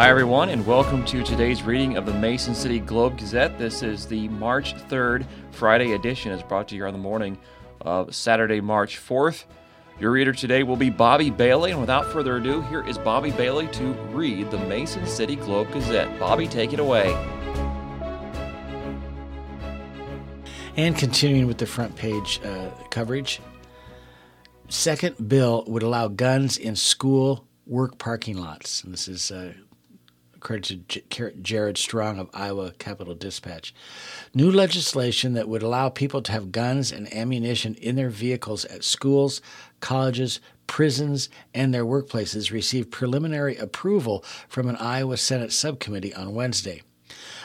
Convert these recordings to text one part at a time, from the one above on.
Hi, everyone, and welcome to today's reading of the Mason City Globe Gazette. This is the March 3rd, Friday edition. It's brought to you on the morning of Saturday, March 4th. Your reader today will be Bobby Bailey, and without further ado, here is Bobby Bailey to read the Mason City Globe Gazette. Bobby, take it away. And continuing with the front page uh, coverage, second bill would allow guns in school work parking lots. And this is uh, according to Jared Strong of Iowa Capital Dispatch. New legislation that would allow people to have guns and ammunition in their vehicles at schools, colleges, prisons, and their workplaces received preliminary approval from an Iowa Senate subcommittee on Wednesday.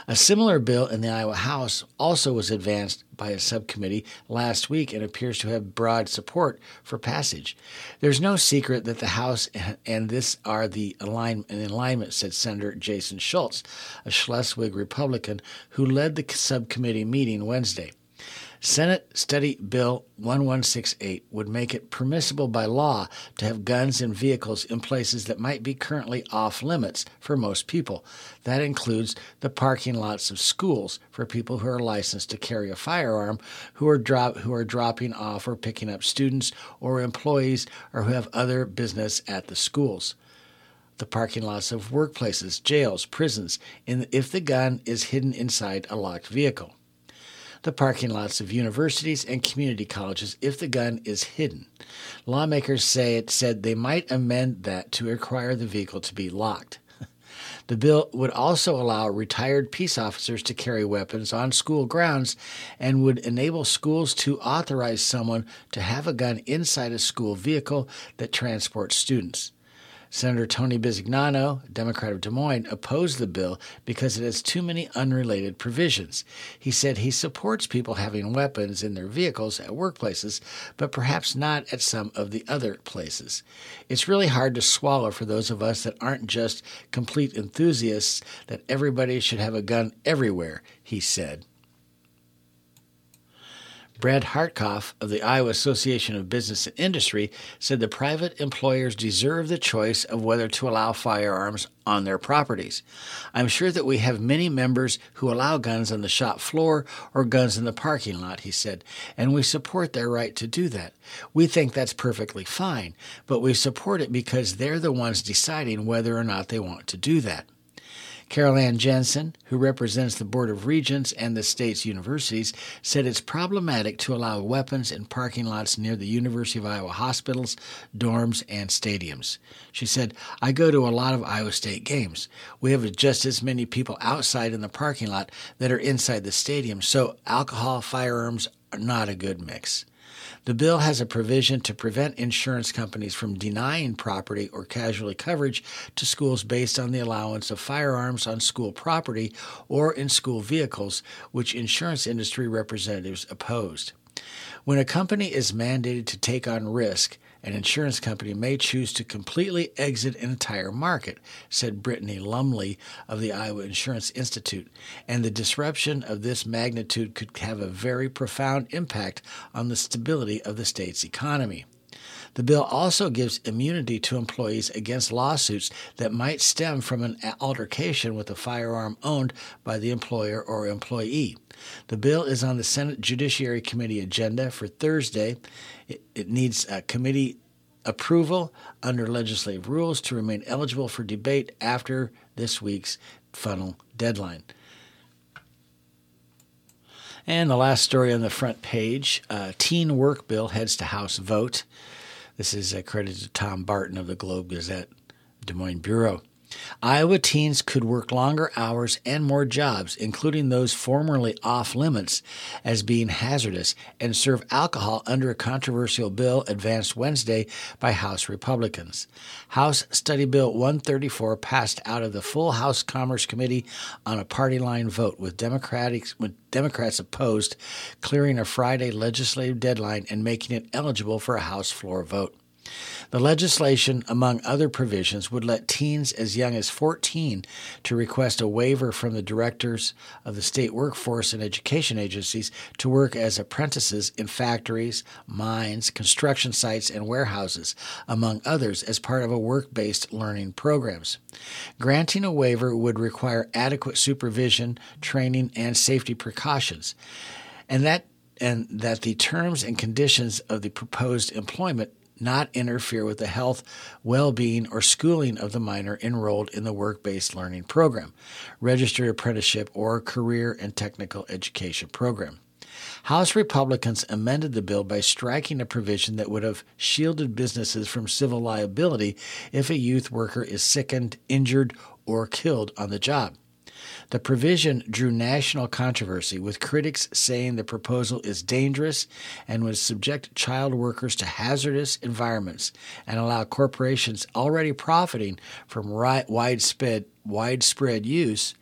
A similar bill in the Iowa House also was advanced by a subcommittee last week and appears to have broad support for passage. There's no secret that the House and this are the align- in alignment, said Senator Jason Schultz, a Schleswig Republican who led the subcommittee meeting Wednesday. Senate Study Bill 1168 would make it permissible by law to have guns and vehicles in places that might be currently off limits for most people. That includes the parking lots of schools for people who are licensed to carry a firearm, who are who are dropping off or picking up students or employees or who have other business at the schools the parking lots of workplaces, jails, prisons, if the gun is hidden inside a locked vehicle the parking lots of universities and community colleges if the gun is hidden. Lawmakers say it said they might amend that to require the vehicle to be locked. The bill would also allow retired peace officers to carry weapons on school grounds and would enable schools to authorize someone to have a gun inside a school vehicle that transports students. Senator Tony Bisignano, Democrat of Des Moines, opposed the bill because it has too many unrelated provisions. He said he supports people having weapons in their vehicles at workplaces, but perhaps not at some of the other places. It's really hard to swallow for those of us that aren't just complete enthusiasts that everybody should have a gun everywhere, he said. Brad Hartkopf of the Iowa Association of Business and Industry said the private employers deserve the choice of whether to allow firearms on their properties. I'm sure that we have many members who allow guns on the shop floor or guns in the parking lot, he said, and we support their right to do that. We think that's perfectly fine, but we support it because they're the ones deciding whether or not they want to do that. Carol Ann Jensen, who represents the Board of Regents and the state's universities, said it's problematic to allow weapons in parking lots near the University of Iowa hospitals, dorms, and stadiums. She said, I go to a lot of Iowa State games. We have just as many people outside in the parking lot that are inside the stadium, so alcohol, firearms are not a good mix. The bill has a provision to prevent insurance companies from denying property or casualty coverage to schools based on the allowance of firearms on school property or in school vehicles, which insurance industry representatives opposed. When a company is mandated to take on risk, an insurance company may choose to completely exit an entire market, said Brittany Lumley of the Iowa Insurance Institute. And the disruption of this magnitude could have a very profound impact on the stability of the state's economy. The bill also gives immunity to employees against lawsuits that might stem from an altercation with a firearm owned by the employer or employee. The bill is on the Senate Judiciary Committee agenda for Thursday. It, it needs a committee approval under legislative rules to remain eligible for debate after this week's funnel deadline. And the last story on the front page uh, Teen Work Bill heads to House vote. This is a credit to Tom Barton of the Globe Gazette Des Moines Bureau. Iowa teens could work longer hours and more jobs, including those formerly off limits as being hazardous, and serve alcohol under a controversial bill advanced Wednesday by House Republicans. House Study Bill 134 passed out of the full House Commerce Committee on a party line vote, with, with Democrats opposed, clearing a Friday legislative deadline and making it eligible for a House floor vote. The legislation, among other provisions, would let teens as young as 14 to request a waiver from the directors of the state workforce and education agencies to work as apprentices in factories, mines, construction sites, and warehouses, among others, as part of a work based learning programs. Granting a waiver would require adequate supervision, training, and safety precautions, and that and that the terms and conditions of the proposed employment not interfere with the health, well being, or schooling of the minor enrolled in the work based learning program, registered apprenticeship, or career and technical education program. House Republicans amended the bill by striking a provision that would have shielded businesses from civil liability if a youth worker is sickened, injured, or killed on the job. The provision drew national controversy, with critics saying the proposal is dangerous and would subject child workers to hazardous environments and allow corporations already profiting from widespread, widespread use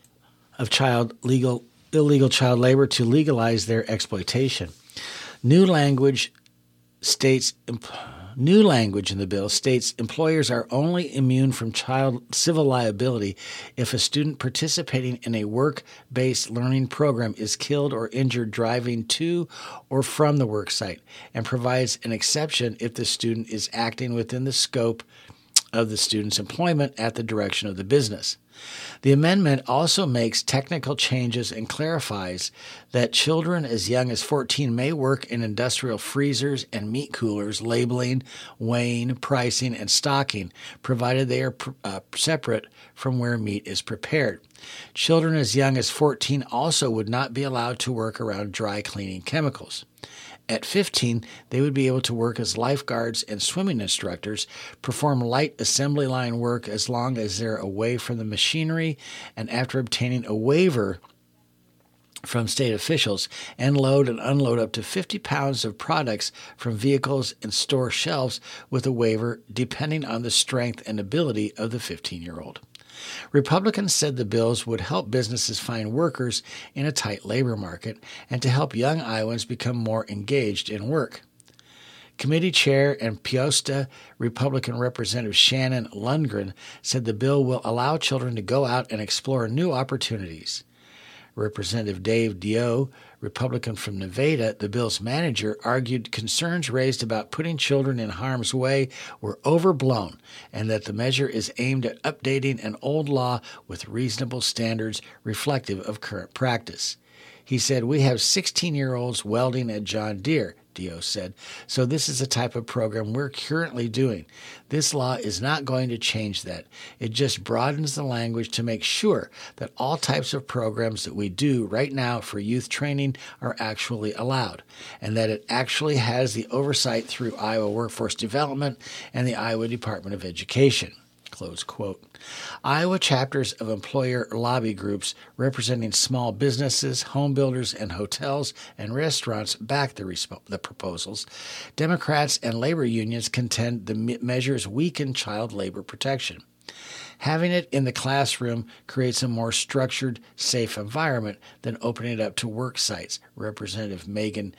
of child legal, illegal child labor to legalize their exploitation. New language states. New language in the bill states employers are only immune from child civil liability if a student participating in a work based learning program is killed or injured driving to or from the work site, and provides an exception if the student is acting within the scope of the student's employment at the direction of the business. The amendment also makes technical changes and clarifies that children as young as 14 may work in industrial freezers and meat coolers, labeling, weighing, pricing, and stocking, provided they are uh, separate from where meat is prepared. Children as young as 14 also would not be allowed to work around dry cleaning chemicals. At 15, they would be able to work as lifeguards and swimming instructors, perform light assembly line work as long as they're away from the machinery, and after obtaining a waiver from state officials and load and unload up to 50 pounds of products from vehicles and store shelves with a waiver depending on the strength and ability of the 15 year old. Republicans said the bills would help businesses find workers in a tight labor market and to help young Iowans become more engaged in work. Committee Chair and Peosta Republican Representative Shannon Lundgren said the bill will allow children to go out and explore new opportunities. Representative Dave Deyoe, Republican from Nevada, the bill's manager, argued concerns raised about putting children in harm's way were overblown and that the measure is aimed at updating an old law with reasonable standards reflective of current practice. He said, We have 16 year olds welding at John Deere. Deyoe said. So, this is a type of program we're currently doing. This law is not going to change that. It just broadens the language to make sure that all types of programs that we do right now for youth training are actually allowed, and that it actually has the oversight through Iowa Workforce Development and the Iowa Department of Education. Close quote. Iowa chapters of employer lobby groups representing small businesses, home builders, and hotels and restaurants back the, resp- the proposals. Democrats and labor unions contend the measures weaken child labor protection. Having it in the classroom creates a more structured, safe environment than opening it up to work sites, Representative Megan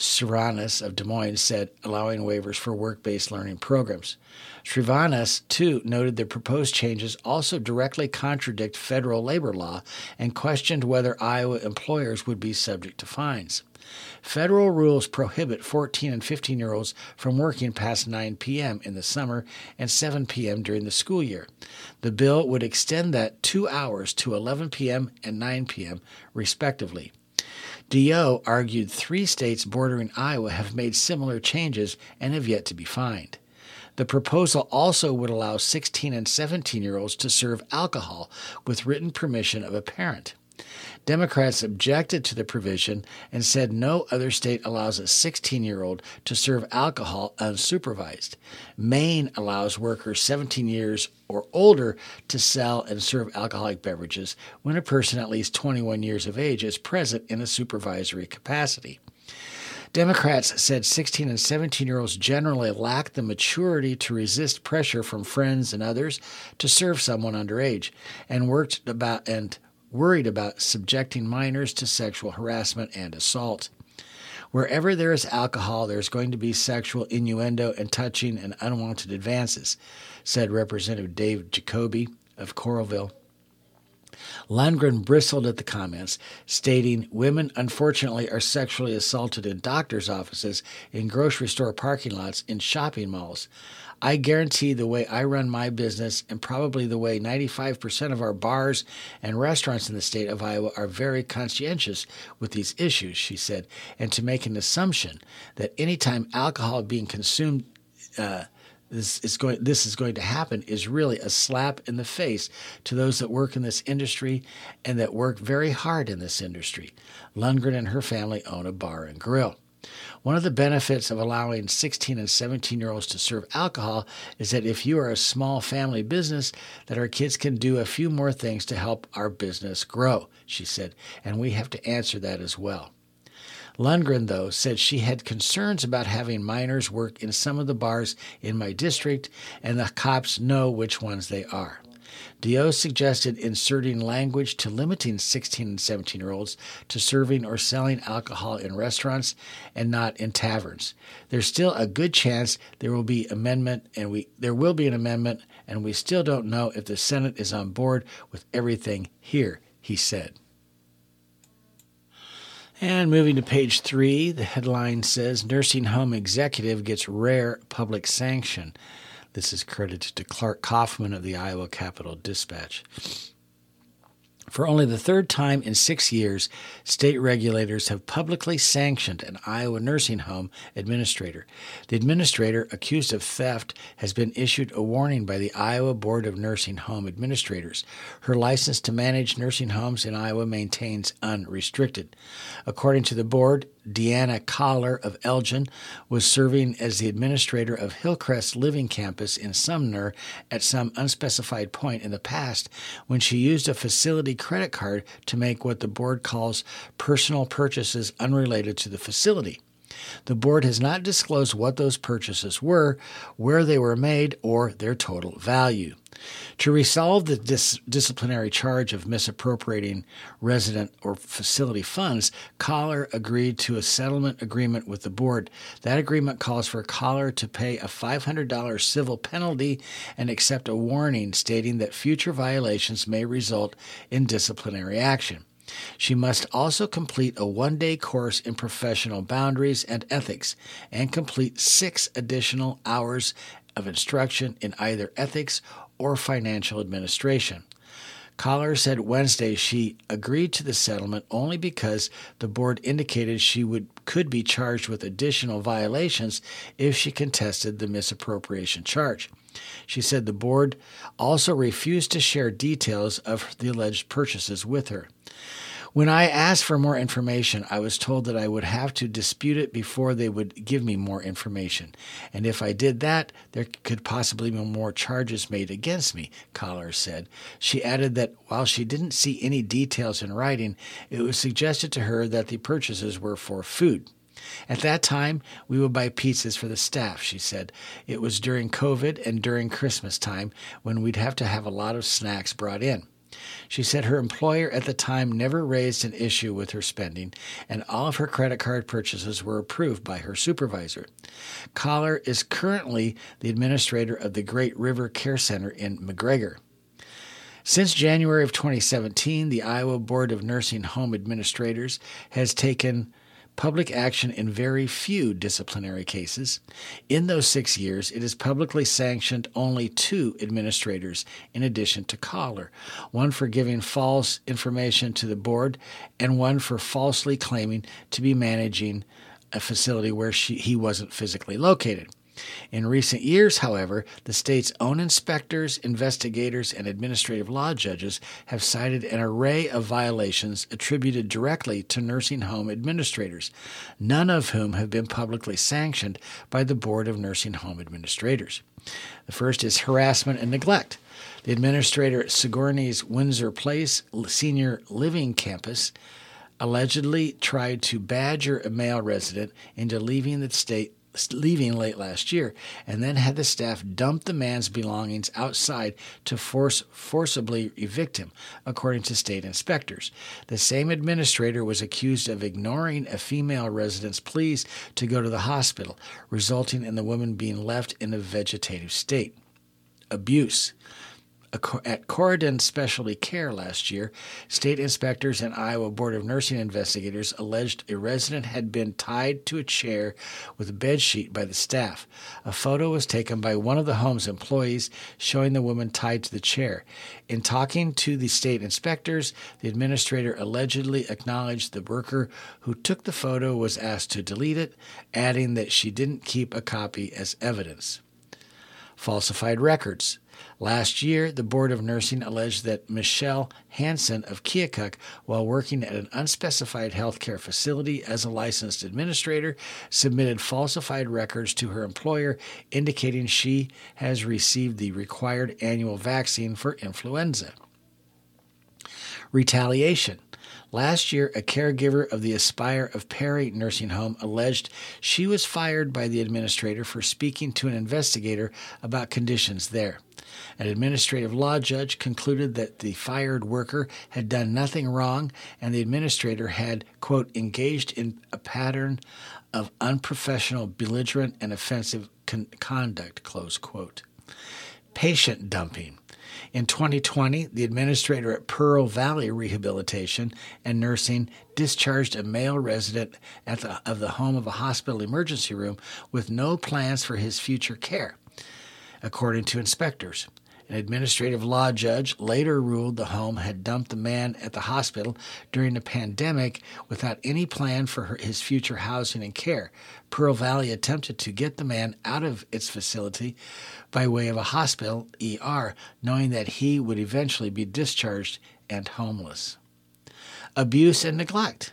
Srinivas of Des Moines said, allowing waivers for work based learning programs. Srinivas, too, noted the proposed changes also directly contradict federal labor law and questioned whether Iowa employers would be subject to fines. Federal rules prohibit 14 and 15 year olds from working past 9 p.m. in the summer and 7 p.m. during the school year. The bill would extend that two hours to 11 p.m. and 9 p.m., respectively. Deyoe argued three states bordering Iowa have made similar changes and have yet to be fined. The proposal also would allow 16 and 17 year olds to serve alcohol with written permission of a parent. Democrats objected to the provision and said no other state allows a 16 year old to serve alcohol unsupervised. Maine allows workers 17 years or older to sell and serve alcoholic beverages when a person at least 21 years of age is present in a supervisory capacity. Democrats said 16 and 17 year olds generally lack the maturity to resist pressure from friends and others to serve someone underage and worked about and worried about subjecting minors to sexual harassment and assault. Wherever there is alcohol, there's going to be sexual innuendo and touching and unwanted advances, said Representative Dave Jacoby of Coralville. Lundgren bristled at the comments, stating, Women, unfortunately, are sexually assaulted in doctor's offices, in grocery store parking lots, in shopping malls. I guarantee the way I run my business and probably the way 95% of our bars and restaurants in the state of Iowa are very conscientious with these issues, she said, and to make an assumption that anytime alcohol being consumed, uh, this is going this is going to happen is really a slap in the face to those that work in this industry and that work very hard in this industry. Lundgren and her family own a bar and grill. One of the benefits of allowing 16 and 17 year olds to serve alcohol is that if you are a small family business, that our kids can do a few more things to help our business grow, she said, and we have to answer that as well. Lundgren, though, said she had concerns about having minors work in some of the bars in my district, and the cops know which ones they are. DeYoe suggested inserting language to limiting 16 and 17 year olds to serving or selling alcohol in restaurants and not in taverns. There's still a good chance there will be amendment and we there will be an amendment and we still don't know if the Senate is on board with everything here, he said. And moving to page three, the headline says Nursing Home Executive Gets Rare Public Sanction. This is credited to Clark Kaufman of the Iowa Capital Dispatch. For only the third time in six years, state regulators have publicly sanctioned an Iowa nursing home administrator. The administrator, accused of theft, has been issued a warning by the Iowa Board of Nursing Home Administrators. Her license to manage nursing homes in Iowa maintains unrestricted. According to the board, Deanna Collar of Elgin was serving as the administrator of Hillcrest Living Campus in Sumner at some unspecified point in the past when she used a facility credit card to make what the board calls personal purchases unrelated to the facility. The board has not disclosed what those purchases were, where they were made, or their total value. To resolve the dis- disciplinary charge of misappropriating resident or facility funds, Collar agreed to a settlement agreement with the board. That agreement calls for Collar to pay a $500 civil penalty and accept a warning stating that future violations may result in disciplinary action. She must also complete a one day course in professional boundaries and ethics and complete six additional hours of instruction in either ethics or financial administration. Collar said Wednesday she agreed to the settlement only because the board indicated she would could be charged with additional violations if she contested the misappropriation charge. She said the board also refused to share details of the alleged purchases with her. When I asked for more information, I was told that I would have to dispute it before they would give me more information. And if I did that, there could possibly be more charges made against me, Collar said. She added that while she didn't see any details in writing, it was suggested to her that the purchases were for food. At that time, we would buy pizzas for the staff, she said. It was during COVID and during Christmas time when we'd have to have a lot of snacks brought in. She said her employer at the time never raised an issue with her spending, and all of her credit card purchases were approved by her supervisor. Collar is currently the administrator of the Great River Care Center in McGregor. Since January of 2017, the Iowa Board of Nursing Home Administrators has taken public action in very few disciplinary cases. In those six years, it has publicly sanctioned only two administrators, in addition to Collar one for giving false information to the board, and one for falsely claiming to be managing a facility where she, he wasn't physically located. In recent years, however, the state's own inspectors, investigators, and administrative law judges have cited an array of violations attributed directly to nursing home administrators, none of whom have been publicly sanctioned by the Board of Nursing Home Administrators. The first is harassment and neglect. The administrator at Sigourney's Windsor Place Senior Living Campus allegedly tried to badger a male resident into leaving the state leaving late last year and then had the staff dump the man's belongings outside to force forcibly evict him according to state inspectors. The same administrator was accused of ignoring a female resident's pleas to go to the hospital resulting in the woman being left in a vegetative state. Abuse at Corydon Specialty Care last year, state inspectors and Iowa Board of Nursing investigators alleged a resident had been tied to a chair with a bed sheet by the staff. A photo was taken by one of the home's employees showing the woman tied to the chair. In talking to the state inspectors, the administrator allegedly acknowledged the worker who took the photo was asked to delete it, adding that she didn't keep a copy as evidence. Falsified records. Last year, the Board of Nursing alleged that Michelle Hansen of Keokuk, while working at an unspecified healthcare facility as a licensed administrator, submitted falsified records to her employer indicating she has received the required annual vaccine for influenza. Retaliation. Last year, a caregiver of the Aspire of Perry nursing home alleged she was fired by the administrator for speaking to an investigator about conditions there. An administrative law judge concluded that the fired worker had done nothing wrong and the administrator had, quote, engaged in a pattern of unprofessional, belligerent, and offensive con- conduct, close quote. Patient dumping. In 2020, the administrator at Pearl Valley Rehabilitation and Nursing discharged a male resident the, of the home of a hospital emergency room with no plans for his future care, according to inspectors. An administrative law judge later ruled the home had dumped the man at the hospital during the pandemic without any plan for her, his future housing and care. Pearl Valley attempted to get the man out of its facility by way of a hospital ER, knowing that he would eventually be discharged and homeless. Abuse and neglect.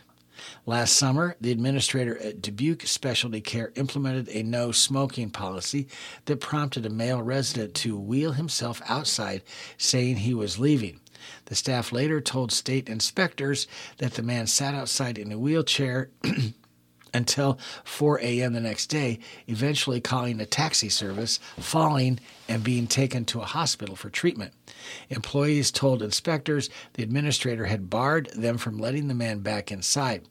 Last summer, the administrator at Dubuque Specialty Care implemented a no smoking policy that prompted a male resident to wheel himself outside, saying he was leaving. The staff later told state inspectors that the man sat outside in a wheelchair until 4 a.m. the next day, eventually calling a taxi service, falling, and being taken to a hospital for treatment. Employees told inspectors the administrator had barred them from letting the man back inside.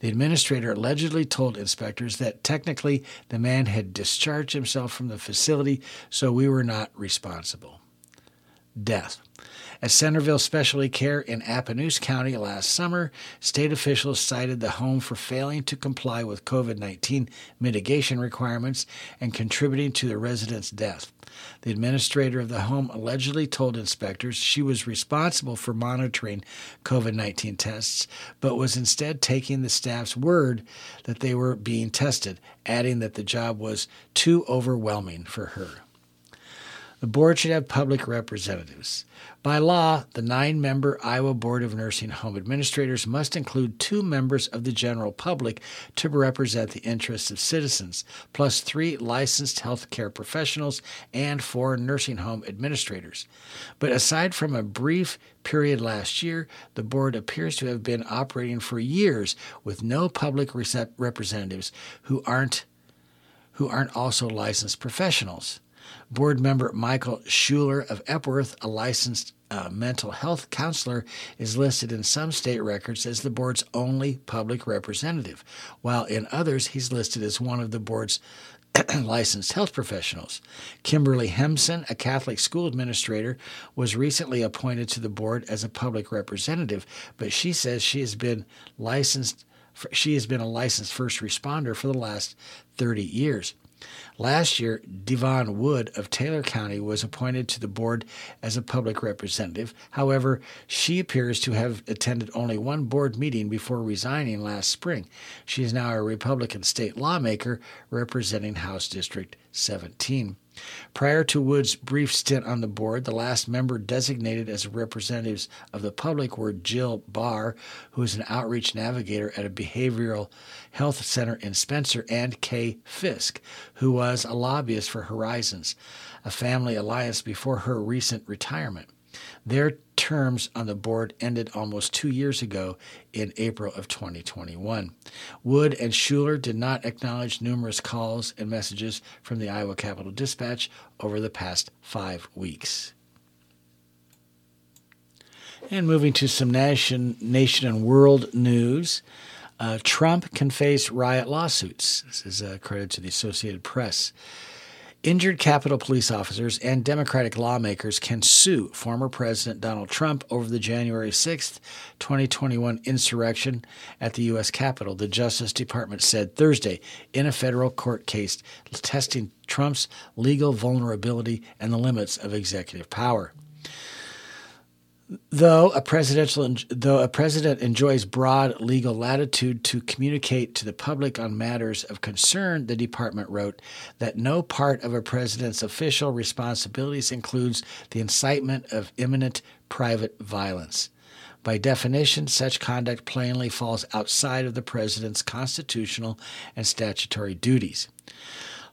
The administrator allegedly told inspectors that technically the man had discharged himself from the facility, so we were not responsible. Death. At Centerville Specialty Care in Appanoose County last summer, state officials cited the home for failing to comply with COVID 19 mitigation requirements and contributing to the resident's death. The administrator of the home allegedly told inspectors she was responsible for monitoring COVID 19 tests, but was instead taking the staff's word that they were being tested, adding that the job was too overwhelming for her. The board should have public representatives. By law, the nine member Iowa Board of Nursing Home Administrators must include two members of the general public to represent the interests of citizens, plus three licensed healthcare professionals and four nursing home administrators. But aside from a brief period last year, the board appears to have been operating for years with no public representatives who aren't who aren't also licensed professionals. Board member Michael Schuler of Epworth, a licensed uh, mental health counselor, is listed in some state records as the board's only public representative, while in others he's listed as one of the board's licensed health professionals. Kimberly Hemson, a Catholic school administrator, was recently appointed to the board as a public representative, but she says she has been licensed she has been a licensed first responder for the last 30 years. Last year, Devon Wood of Taylor County was appointed to the board as a public representative. However, she appears to have attended only one board meeting before resigning last spring. She is now a Republican state lawmaker representing House District 17. Prior to Wood's brief stint on the board, the last member designated as representatives of the public were Jill Barr, who is an outreach navigator at a behavioral health center in Spencer, and Kay Fisk, who was a lobbyist for Horizons, a family alliance before her recent retirement. Their terms on the board ended almost two years ago in April of 2021. Wood and Schuler did not acknowledge numerous calls and messages from the Iowa Capital Dispatch over the past five weeks. And moving to some nation, nation and world news. Uh, Trump can face riot lawsuits. This is a credit to the Associated Press. Injured Capitol police officers and Democratic lawmakers can sue former President Donald Trump over the January 6, 2021 insurrection at the U.S. Capitol, the Justice Department said Thursday in a federal court case testing Trump's legal vulnerability and the limits of executive power. Though a presidential though a president enjoys broad legal latitude to communicate to the public on matters of concern, the department wrote that no part of a president's official responsibilities includes the incitement of imminent private violence. By definition, such conduct plainly falls outside of the president's constitutional and statutory duties.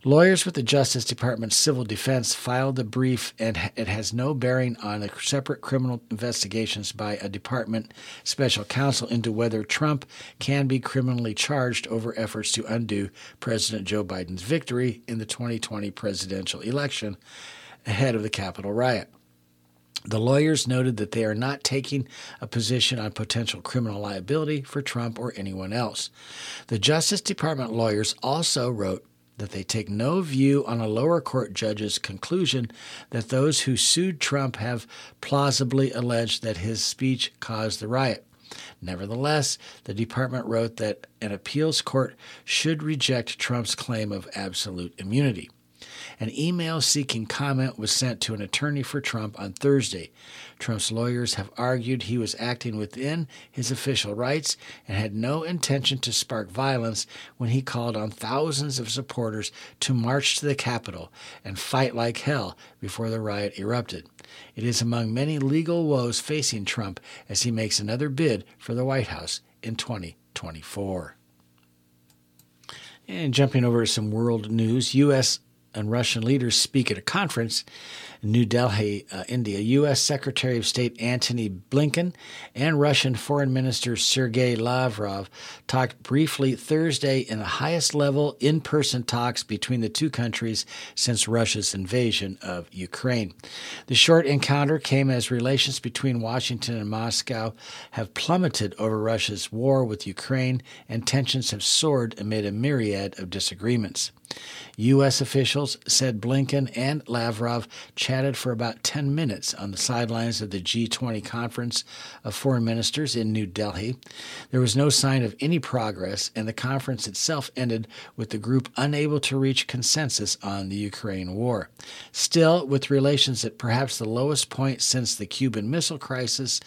Lawyers with the Justice Department's Civil Defense filed the brief, and it has no bearing on the separate criminal investigations by a department special counsel into whether Trump can be criminally charged over efforts to undo President Joe Biden's victory in the 2020 presidential election ahead of the Capitol riot. The lawyers noted that they are not taking a position on potential criminal liability for Trump or anyone else. The Justice Department lawyers also wrote that they take no view on a lower court judge's conclusion that those who sued Trump have plausibly alleged that his speech caused the riot. Nevertheless, the department wrote that an appeals court should reject Trump's claim of absolute immunity. An email seeking comment was sent to an attorney for Trump on Thursday. Trump's lawyers have argued he was acting within his official rights and had no intention to spark violence when he called on thousands of supporters to march to the Capitol and fight like hell before the riot erupted. It is among many legal woes facing Trump as he makes another bid for the White House in 2024. And jumping over to some world news, U.S and Russian leaders speak at a conference New Delhi, uh, India. U.S. Secretary of State Antony Blinken and Russian Foreign Minister Sergei Lavrov talked briefly Thursday in the highest level in person talks between the two countries since Russia's invasion of Ukraine. The short encounter came as relations between Washington and Moscow have plummeted over Russia's war with Ukraine, and tensions have soared amid a myriad of disagreements. U.S. officials said Blinken and Lavrov chatted for about 10 minutes on the sidelines of the G20 conference of foreign ministers in New Delhi. There was no sign of any progress, and the conference itself ended with the group unable to reach consensus on the Ukraine war. Still, with relations at perhaps the lowest point since the Cuban Missile Crisis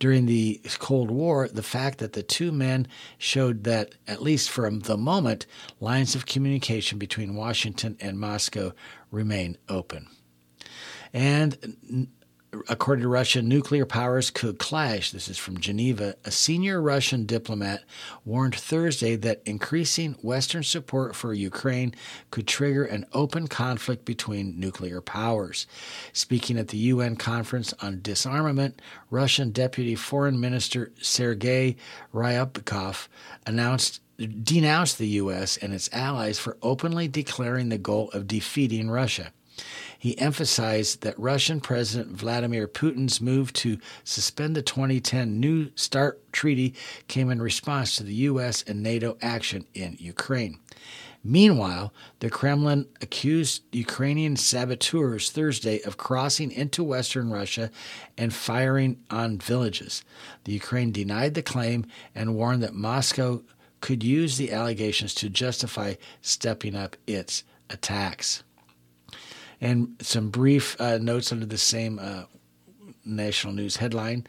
during the Cold War, the fact that the two men showed that, at least for the moment, lines of communication between Washington and Moscow remain open. And according to Russia, nuclear powers could clash. This is from Geneva. A senior Russian diplomat warned Thursday that increasing Western support for Ukraine could trigger an open conflict between nuclear powers. Speaking at the UN conference on disarmament, Russian Deputy Foreign Minister Sergei Ryabkov announced denounced the U.S. and its allies for openly declaring the goal of defeating Russia. He emphasized that Russian President Vladimir Putin's move to suspend the 2010 New START treaty came in response to the U.S. and NATO action in Ukraine. Meanwhile, the Kremlin accused Ukrainian saboteurs Thursday of crossing into western Russia and firing on villages. The Ukraine denied the claim and warned that Moscow could use the allegations to justify stepping up its attacks. And some brief uh, notes under the same uh, national news headline.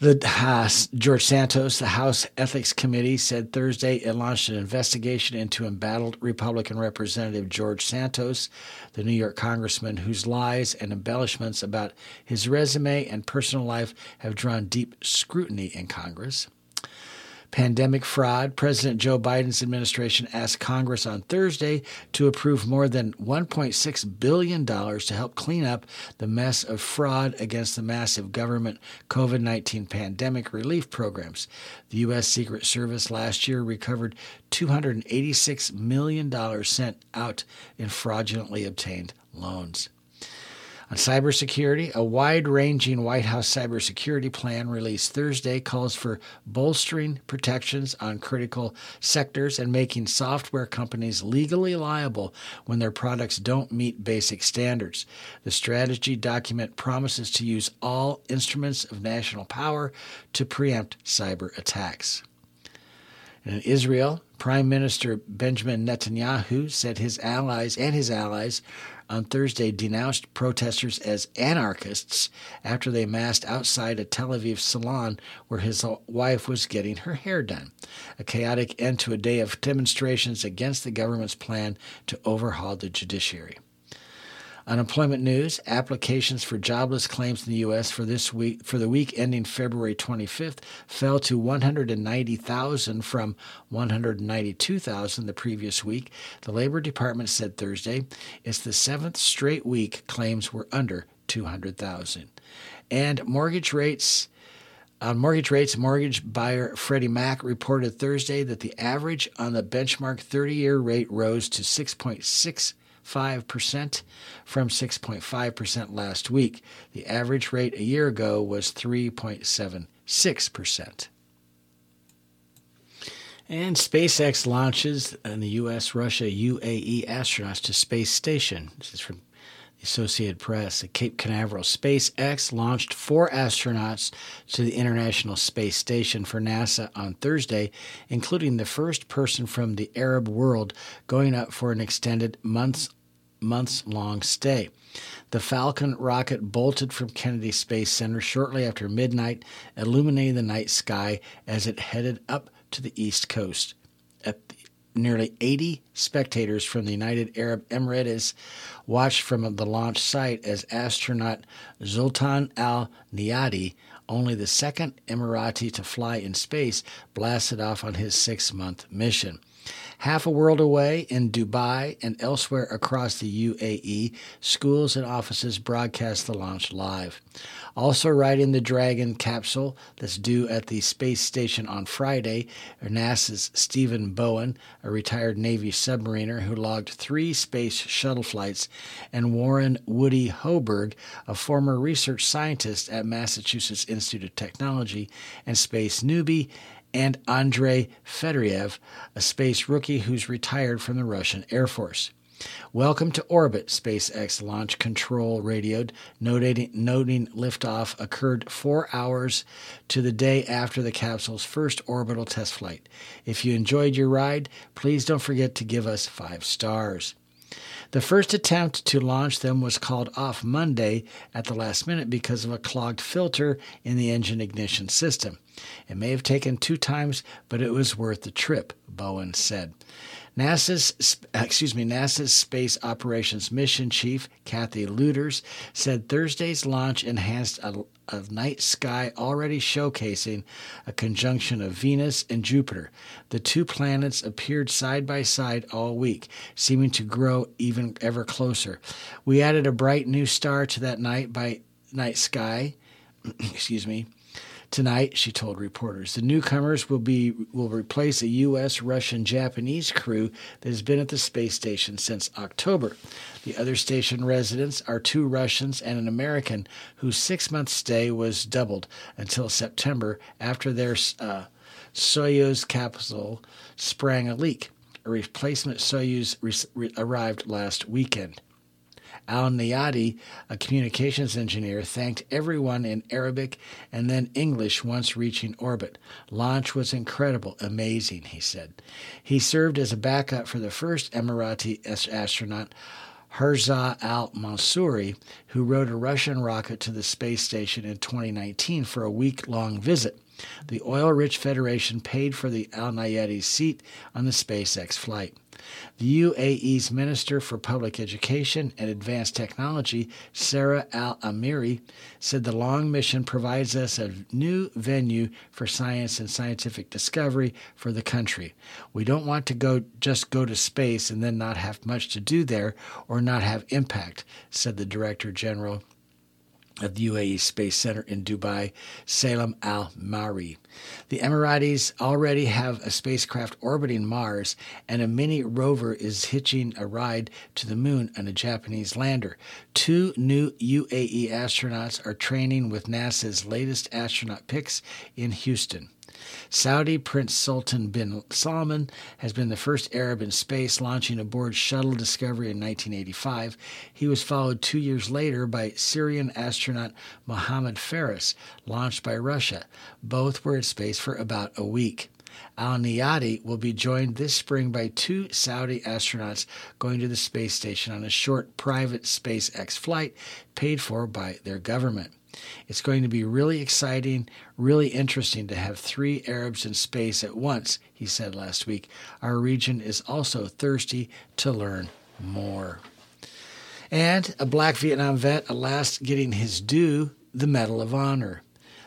The uh, George Santos, the House Ethics Committee, said Thursday it launched an investigation into embattled Republican Representative George Santos, the New York congressman whose lies and embellishments about his resume and personal life have drawn deep scrutiny in Congress. Pandemic fraud. President Joe Biden's administration asked Congress on Thursday to approve more than $1.6 billion to help clean up the mess of fraud against the massive government COVID 19 pandemic relief programs. The U.S. Secret Service last year recovered $286 million sent out in fraudulently obtained loans. On cybersecurity, a wide ranging White House cybersecurity plan released Thursday calls for bolstering protections on critical sectors and making software companies legally liable when their products don't meet basic standards. The strategy document promises to use all instruments of national power to preempt cyber attacks. In Israel, Prime Minister Benjamin Netanyahu said his allies and his allies on Thursday denounced protesters as anarchists after they massed outside a Tel Aviv salon where his wife was getting her hair done. A chaotic end to a day of demonstrations against the government's plan to overhaul the judiciary. Unemployment news: Applications for jobless claims in the U.S. for this week for the week ending February 25th fell to 190,000 from 192,000 the previous week. The Labor Department said Thursday it's the seventh straight week claims were under 200,000. And mortgage rates. On mortgage rates, mortgage buyer Freddie Mac reported Thursday that the average on the benchmark 30 year rate rose to 6.6 5% from 6.5% last week. The average rate a year ago was 3.76%. And SpaceX launches the U.S., Russia, UAE astronauts to space station. This is from Associated Press. At Cape Canaveral, SpaceX launched four astronauts to the International Space Station for NASA on Thursday, including the first person from the Arab world going up for an extended months months long stay. The Falcon rocket bolted from Kennedy Space Center shortly after midnight, illuminating the night sky as it headed up to the East Coast. At nearly 80 spectators from the United Arab Emirates watched from the launch site as astronaut Sultan Al Neyadi, only the second Emirati to fly in space, blasted off on his six month mission. Half a world away in Dubai and elsewhere across the UAE, schools and offices broadcast the launch live. Also riding the Dragon capsule that's due at the space station on Friday are NASA's Stephen Bowen, a retired Navy submariner who logged three space shuttle flights, and Warren Woody Hoberg, a former research scientist at Massachusetts Institute of Technology and space newbie and Andrei Fedorov, a space rookie who's retired from the Russian Air Force. Welcome to orbit, SpaceX launch control radioed, noting, noting liftoff occurred four hours to the day after the capsule's first orbital test flight. If you enjoyed your ride, please don't forget to give us five stars. The first attempt to launch them was called off Monday at the last minute because of a clogged filter in the engine ignition system. It may have taken two times, but it was worth the trip, Bowen said. NASA's uh, excuse me, NASA's Space Operations Mission Chief Kathy Lueders said Thursday's launch enhanced a, a night sky already showcasing a conjunction of Venus and Jupiter. The two planets appeared side by side all week, seeming to grow even ever closer. We added a bright new star to that night by night sky. excuse me Tonight, she told reporters, the newcomers will be will replace a U.S., Russian, Japanese crew that has been at the space station since October. The other station residents are two Russians and an American whose six-month stay was doubled until September after their uh, Soyuz capsule sprang a leak. A replacement Soyuz re- arrived last weekend. Al Neyadi, a communications engineer, thanked everyone in Arabic and then English once reaching orbit. Launch was incredible, amazing, he said. He served as a backup for the first Emirati astronaut. Herza al Mansouri, who rode a Russian rocket to the space station in 2019 for a week long visit. The Oil Rich Federation paid for the Al Neyadi seat on the SpaceX flight. The UAE's Minister for Public Education and Advanced Technology, Sarah Al Amiri, said the long mission provides us a new venue for science and scientific discovery for the country. We don't want to go just go to space and then not have much to do there or not have impact, said the Director General of the UAE Space Center in Dubai, Salem Al Marri. The Emiratis already have a spacecraft orbiting Mars, and a mini rover is hitching a ride to the moon on a Japanese lander. Two new UAE astronauts are training with NASA's latest astronaut picks in Houston. Saudi Prince Sultan bin Salman has been the first Arab in space, launching aboard Shuttle Discovery in 1985. He was followed two years later by Syrian astronaut Mohammed Faris, launched by Russia. Both were in space for about a week. Al Neyadi will be joined this spring by two Saudi astronauts going to the space station on a short private SpaceX flight paid for by their government. It's going to be really exciting, really interesting to have three Arabs in space at once, he said last week. Our region is also thirsty to learn more. And a black Vietnam vet, at last getting his due, the Medal of Honor.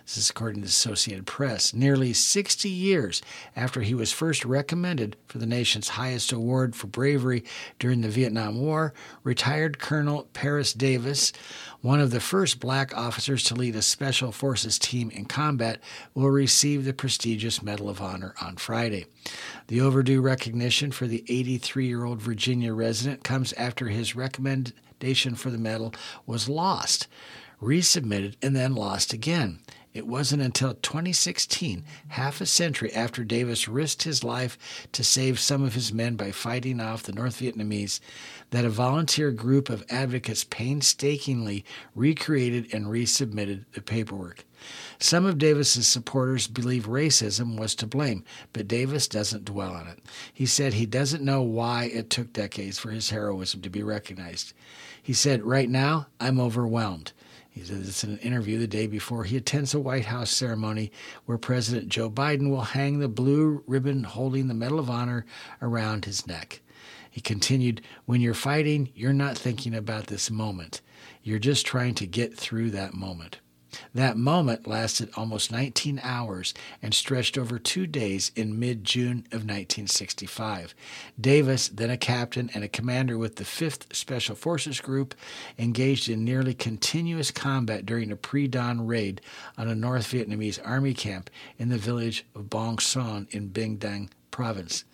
This is according to the Associated Press. Nearly 60 years after he was first recommended for the nation's highest award for bravery during the Vietnam War, retired Colonel Paris Davis, one of the first black officers to lead a Special Forces team in combat, will receive the prestigious Medal of Honor on Friday. The overdue recognition for the 83 year old Virginia resident comes after his recommendation for the medal was lost, resubmitted, and then lost again. It wasn't until 2016, half a century after Davis risked his life to save some of his men by fighting off the North Vietnamese, that a volunteer group of advocates painstakingly recreated and resubmitted the paperwork. Some of Davis's supporters believe racism was to blame, but Davis doesn't dwell on it. He said he doesn't know why it took decades for his heroism to be recognized. He said, Right now, I'm overwhelmed. He said this in an interview the day before he attends a White House ceremony where President Joe Biden will hang the blue ribbon holding the Medal of Honor around his neck. He continued, When you're fighting, you're not thinking about this moment. You're just trying to get through that moment. That moment lasted almost 19 hours and stretched over two days in mid June of 1965. Davis, then a captain and a commander with the 5th Special Forces Group, engaged in nearly continuous combat during a pre dawn raid on a North Vietnamese army camp in the village of Bong Son in Binh Dang province.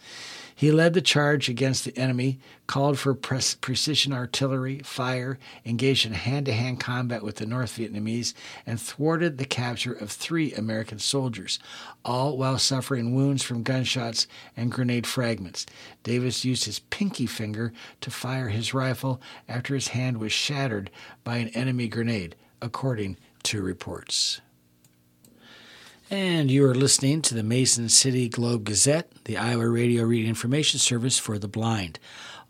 He led the charge against the enemy, called for pre- precision artillery fire, engaged in hand to hand combat with the North Vietnamese, and thwarted the capture of three American soldiers, all while suffering wounds from gunshots and grenade fragments. Davis used his pinky finger to fire his rifle after his hand was shattered by an enemy grenade, according to reports. And you are listening to the Mason City Globe Gazette, the Iowa Radio Reading Information Service for the blind.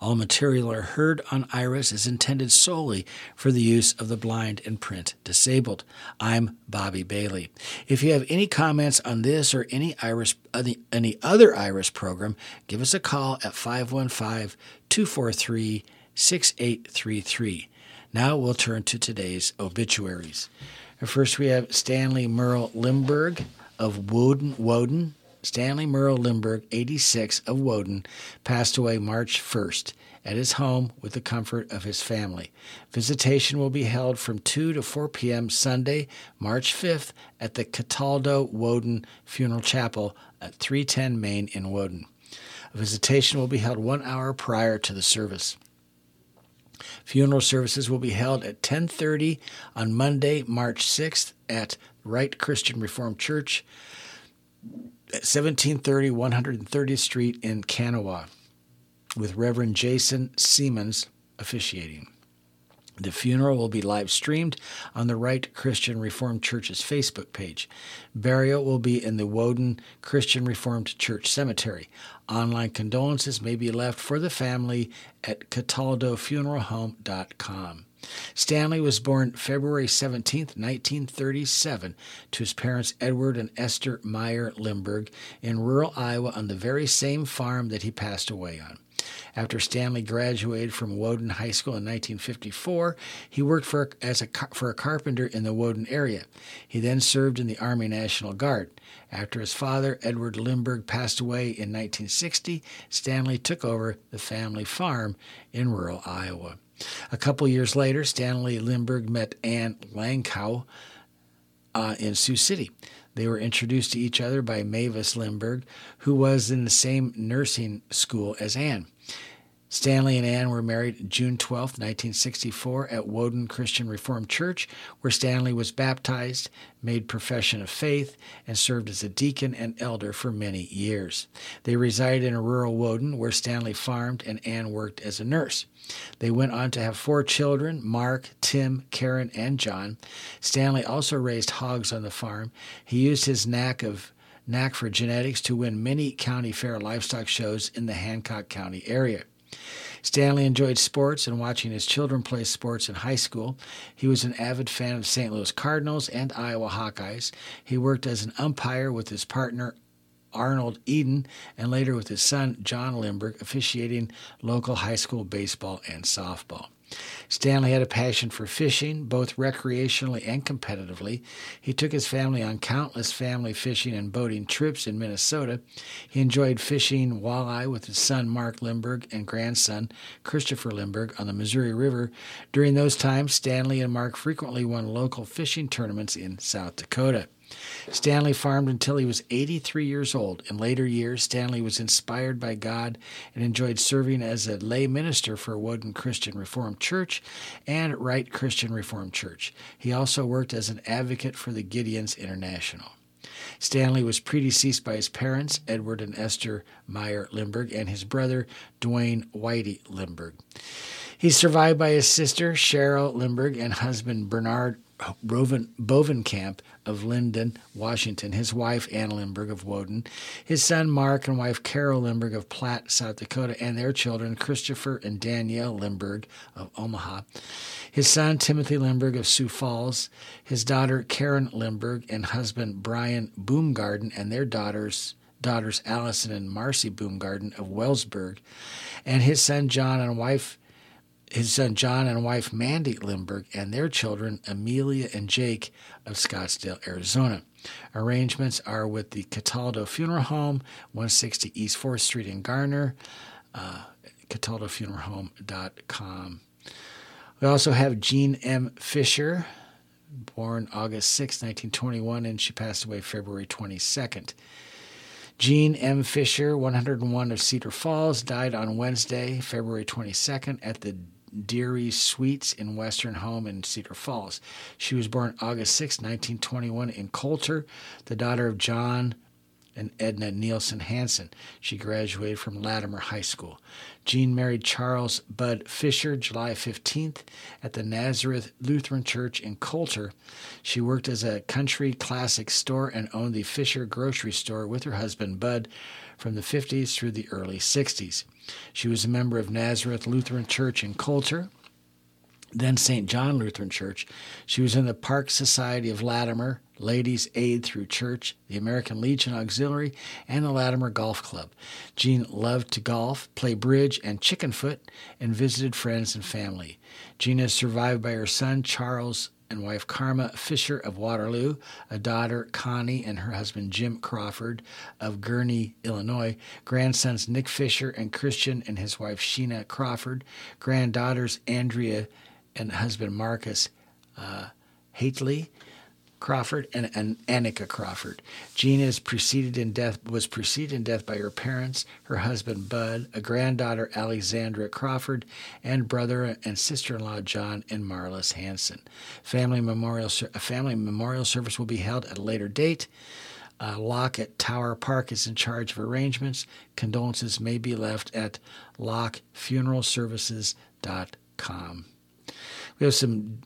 All material are heard on IRIS is intended solely for the use of the blind and print disabled. I'm Bobby Bailey. If you have any comments on this or any IRIS any other IRIS program, give us a call at 515-243-6833. Now we'll turn to today's obituaries. First, we have Stanley Merle Limburg of Woden. Woden. Stanley Merle Limburg, 86, of Woden, passed away March 1st at his home with the comfort of his family. Visitation will be held from 2 to 4 p.m. Sunday, March 5th, at the Cataldo Woden Funeral Chapel at 310 Main in Woden. A visitation will be held one hour prior to the service. Funeral services will be held at 10:30 on Monday, March 6th at Wright Christian Reformed Church at 1730 130th Street in Kanawha with Reverend Jason Siemens officiating. The funeral will be live streamed on the Wright Christian Reformed Church's Facebook page. Burial will be in the Woden Christian Reformed Church Cemetery. Online condolences may be left for the family at cataldofuneralhome.com. Stanley was born February 17, 1937, to his parents Edward and Esther Meyer Limburg in rural Iowa on the very same farm that he passed away on. After Stanley graduated from Woden High School in 1954, he worked for, as a, for a carpenter in the Woden area. He then served in the Army National Guard. After his father, Edward Limburg, passed away in 1960, Stanley took over the family farm in rural Iowa. A couple years later, Stanley Limburg met Anne Langkow uh, in Sioux City. They were introduced to each other by Mavis Limburg, who was in the same nursing school as Anne. Stanley and Anne were married June 12, 1964, at Woden Christian Reformed Church, where Stanley was baptized, made profession of faith, and served as a deacon and elder for many years. They resided in a rural Woden where Stanley farmed and Anne worked as a nurse. They went on to have four children Mark, Tim, Karen, and John. Stanley also raised hogs on the farm. He used his knack of knack for genetics to win many county fair livestock shows in the Hancock County area. Stanley enjoyed sports and watching his children play sports in high school. He was an avid fan of St. Louis Cardinals and Iowa Hawkeyes. He worked as an umpire with his partner Arnold Eden and later with his son John Limburg officiating local high school baseball and softball. Stanley had a passion for fishing, both recreationally and competitively. He took his family on countless family fishing and boating trips in Minnesota. He enjoyed fishing walleye with his son Mark Limburg and grandson Christopher Limburg on the Missouri River. During those times, Stanley and Mark frequently won local fishing tournaments in South Dakota. Stanley farmed until he was 83 years old. In later years, Stanley was inspired by God and enjoyed serving as a lay minister for Woden Christian Reformed Church and Wright Christian Reformed Church. He also worked as an advocate for the Gideons International. Stanley was predeceased by his parents, Edward and Esther Meyer Limburg, and his brother, Dwayne Whitey Limburg. He's survived by his sister, Cheryl Limburg, and husband, Bernard Boven, Bovenkamp of Lynden, Washington, his wife Ann Limburg of Woden, his son Mark and wife Carol Limburg of Platte, South Dakota, and their children Christopher and Danielle Limburg of Omaha, his son Timothy Limburg of Sioux Falls, his daughter Karen Limburg and husband Brian Boomgarden and their daughters daughters Allison and Marcy Boomgarden of Wellsburg, and his son John and wife his son John and wife Mandy Limburg and their children Amelia and Jake of Scottsdale, Arizona. Arrangements are with the Cataldo Funeral Home, 160 East 4th Street in Garner, uh, cataldofuneralhome.com. We also have Jean M. Fisher, born August 6, 1921, and she passed away February 22nd. Jean M. Fisher, 101 of Cedar Falls, died on Wednesday, February 22nd, at the Deery Suites in Western Home in Cedar Falls. She was born August 6, 1921, in Coulter, the daughter of John and Edna Nielsen Hanson. She graduated from Latimer High School. Jean married Charles Bud Fisher July 15th at the Nazareth Lutheran Church in Coulter. She worked as a country classic store and owned the Fisher grocery store with her husband Bud from the 50s through the early 60s. She was a member of Nazareth Lutheran Church in Coulter, then St. John Lutheran Church. She was in the Park Society of Latimer, Ladies Aid Through Church, the American Legion Auxiliary, and the Latimer Golf Club. Jean loved to golf, play bridge and chickenfoot, and visited friends and family. Jean is survived by her son, Charles and wife Karma Fisher of Waterloo, a daughter Connie and her husband Jim Crawford of Gurnee, Illinois, grandsons Nick Fisher and Christian and his wife Sheena Crawford, granddaughters Andrea and husband Marcus uh, Hately, Crawford and, and Annika Crawford. Gina is preceded in death was preceded in death by her parents, her husband Bud, a granddaughter Alexandra Crawford, and brother and sister-in-law John and Marlis Hanson. Family memorial a family memorial service will be held at a later date. Uh, Locke at Tower Park is in charge of arrangements. Condolences may be left at lockefuneralservices.com. We have some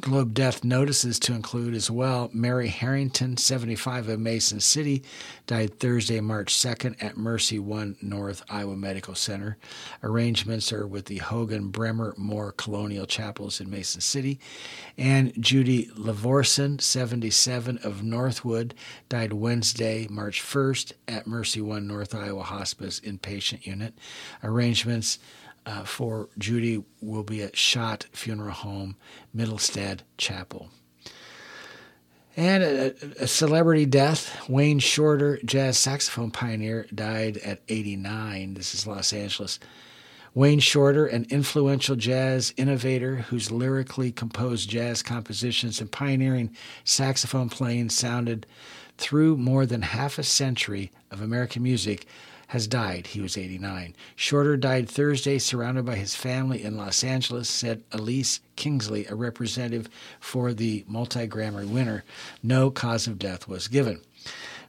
Globe death notices to include as well Mary Harrington, 75 of Mason City, died Thursday, March 2nd at Mercy One North Iowa Medical Center. Arrangements are with the Hogan Bremer Moore Colonial Chapels in Mason City. And Judy Lavorson, 77 of Northwood, died Wednesday, March 1st at Mercy One North Iowa Hospice inpatient unit. Arrangements uh, for Judy will be at Schott Funeral Home, Middlestead Chapel. And a, a, celebrity death Wayne Shorter, jazz saxophone pioneer, died at 89. This is Los Angeles. Wayne Shorter, an influential jazz innovator whose lyrically composed jazz compositions and pioneering saxophone playing sounded through more than half a century of American music, has died. He was 89. Shorter died Thursday, surrounded by his family in Los Angeles, said Elise Kingsley, a representative for the multi Grammy winner. No cause of death was given.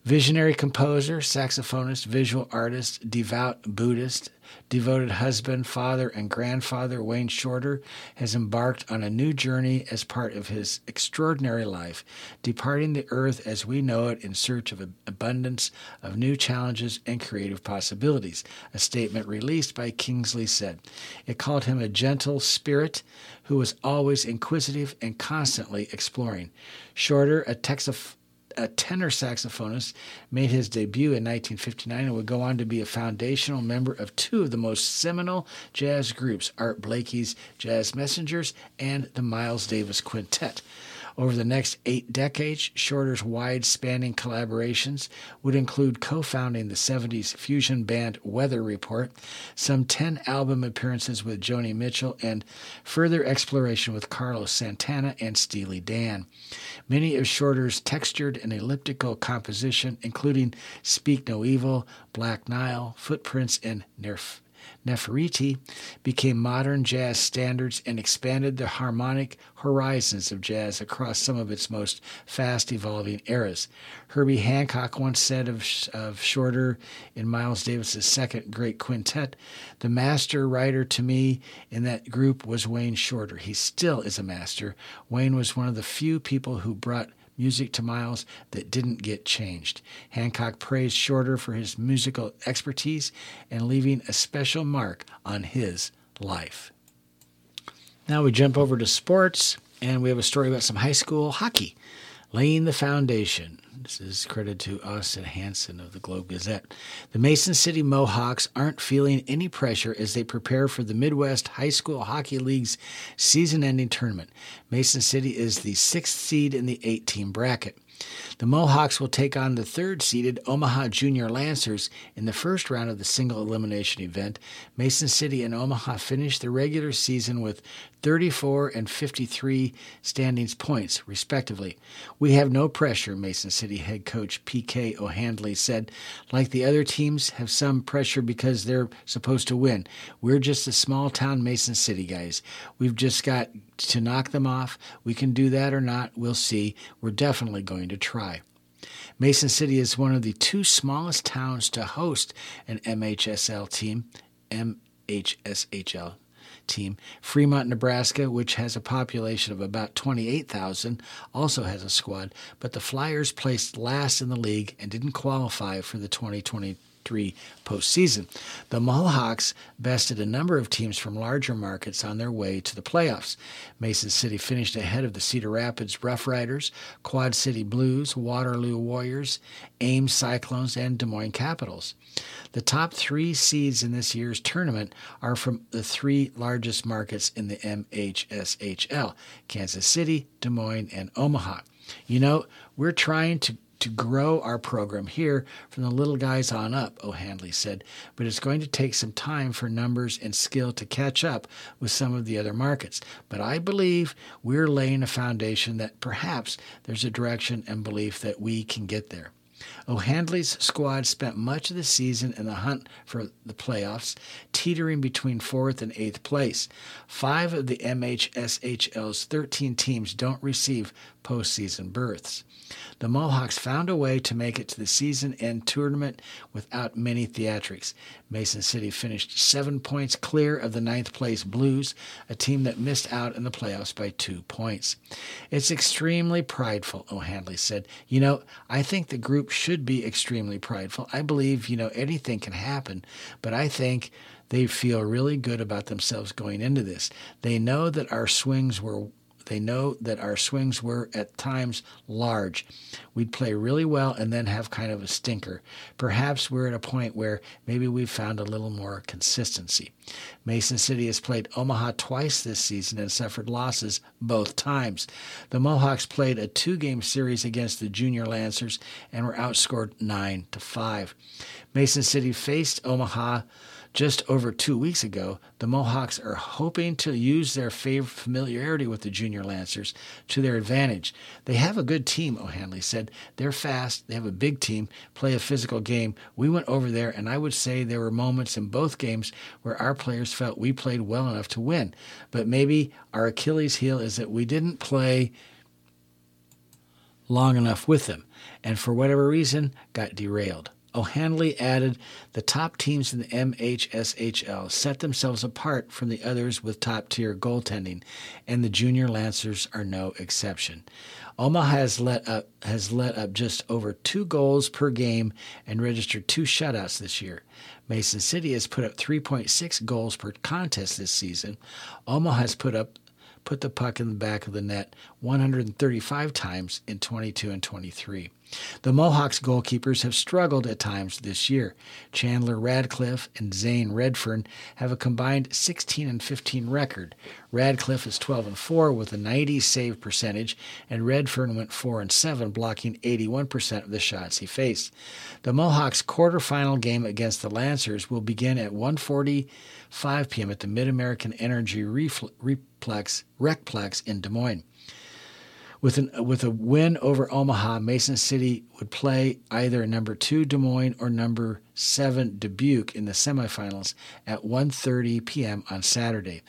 Visionary composer, saxophonist, visual artist, devout Buddhist, devoted husband, father, and grandfather, Wayne Shorter, has embarked on a new journey as part of his extraordinary life, departing the earth as we know it in search of an abundance of new challenges and creative possibilities. A statement released by Kingsley said. It called him a gentle spirit who was always inquisitive and constantly exploring. Shorter, a Texas a tenor saxophonist, made his debut in 1959 and would go on to be a foundational member of two of the most seminal jazz groups, Art Blakey's Jazz Messengers and the Miles Davis Quintet. Over the next eight decades, Shorter's wide spanning collaborations would include co founding the 70s fusion band Weather Report, some 10 album appearances with Joni Mitchell, and further exploration with Carlos Santana and Steely Dan. Many of Shorter's textured and elliptical composition, including Speak No Evil, Black Nile, Footprints, and Nerf Nefertiti became modern jazz standards and expanded the harmonic horizons of jazz across some of its most fast evolving eras. Herbie Hancock once said of, of Shorter in Miles Davis's second great quintet, the master writer to me in that group was Wayne Shorter. He still is a master. Wayne was one of the few people who brought music to Miles that didn't get changed. Hancock praised Shorter for his musical expertise and leaving a special mark on his life. Now we jump over to sports, and we have a story about some high school hockey laying the foundation. This is credit to Austin Hanson of the Globe Gazette. The Mason City Mohawks aren't feeling any pressure as they prepare for the Midwest High School Hockey League's season ending tournament. Mason City is the sixth seed in the eight team bracket. The Mohawks will take on the third seeded Omaha Junior Lancers in the first round of the single elimination event. Mason City and Omaha finished the regular season with 34 and 53 standings points, respectively. We have no pressure, Mason City head coach PK O'Handley said. Like the other teams, have some pressure because they're supposed to win. We're just a small town Mason City guys. We've just got to knock them off. We can do that or not. We'll see. We're definitely going to try. Mason City is one of the two smallest towns to host an MHSL team, MHSHL team. Fremont, Nebraska, which has a population of about 28,000, also has a squad, but the Flyers placed last in the league and didn't qualify for the 2020 2023 postseason. The Mohawks bested a number of teams from larger markets on their way to the playoffs. Mason City finished ahead of the Cedar Rapids Rough Riders, Quad City Blues, Waterloo Warriors, Ames Cyclones, and Des Moines Capitals. The top three seeds in this year's tournament are from the three largest markets in the MHSHL Kansas City, Des Moines, and Omaha. You know, we're trying to to grow our program here from the little guys on up, O'Handley said, but it's going to take some time for numbers and skill to catch up with some of the other markets. But I believe we're laying a foundation that perhaps there's a direction and belief that we can get there. O'Handley's squad spent much of the season in the hunt for the playoffs, teetering between fourth and eighth place. Five of the MHSHL's 13 teams don't receive postseason berths. The Mohawks found a way to make it to the season end tournament without many theatrics. Mason City finished seven points clear of the ninth place Blues, a team that missed out in the playoffs by two points. It's extremely prideful, O'Handley said. You know, I think the group should be extremely prideful. I believe, you know, anything can happen, but I think they feel really good about themselves going into this. They know that our swings were they know that our swings were at times large. We'd play really well and then have kind of a stinker. Perhaps we're at a point where maybe we've found a little more consistency. Mason City has played Omaha twice this season and suffered losses both times. The Mohawks played a two-game series against the Junior Lancers and were outscored 9 to 5. Mason City faced Omaha just over two weeks ago, the Mohawks are hoping to use their familiarity with the junior Lancers to their advantage. They have a good team, O'Handley said. They're fast, they have a big team, play a physical game. We went over there, and I would say there were moments in both games where our players felt we played well enough to win. But maybe our Achilles heel is that we didn't play long enough with them, and for whatever reason, got derailed. O'Handley added the top teams in the MHSHL set themselves apart from the others with top tier goaltending, and the junior Lancers are no exception. Omaha has let up has let up just over two goals per game and registered two shutouts this year. Mason City has put up 3.6 goals per contest this season. Omaha has put up put the puck in the back of the net 135 times in 22 and 23. The Mohawks goalkeepers have struggled at times this year. Chandler Radcliffe and Zane Redfern have a combined 16 and 15 record. Radcliffe is 12 and 4 with a 90 save percentage, and Redfern went 4 and 7, blocking 81% of the shots he faced. The Mohawks' quarterfinal game against the Lancers will begin at 1:45 p.m. at the Mid American Energy Replex Recplex in Des Moines. With, an, with a win over Omaha, Mason City would play either number two Des Moines or number seven Dubuque in the semifinals at 1:30 p.m. on Saturday.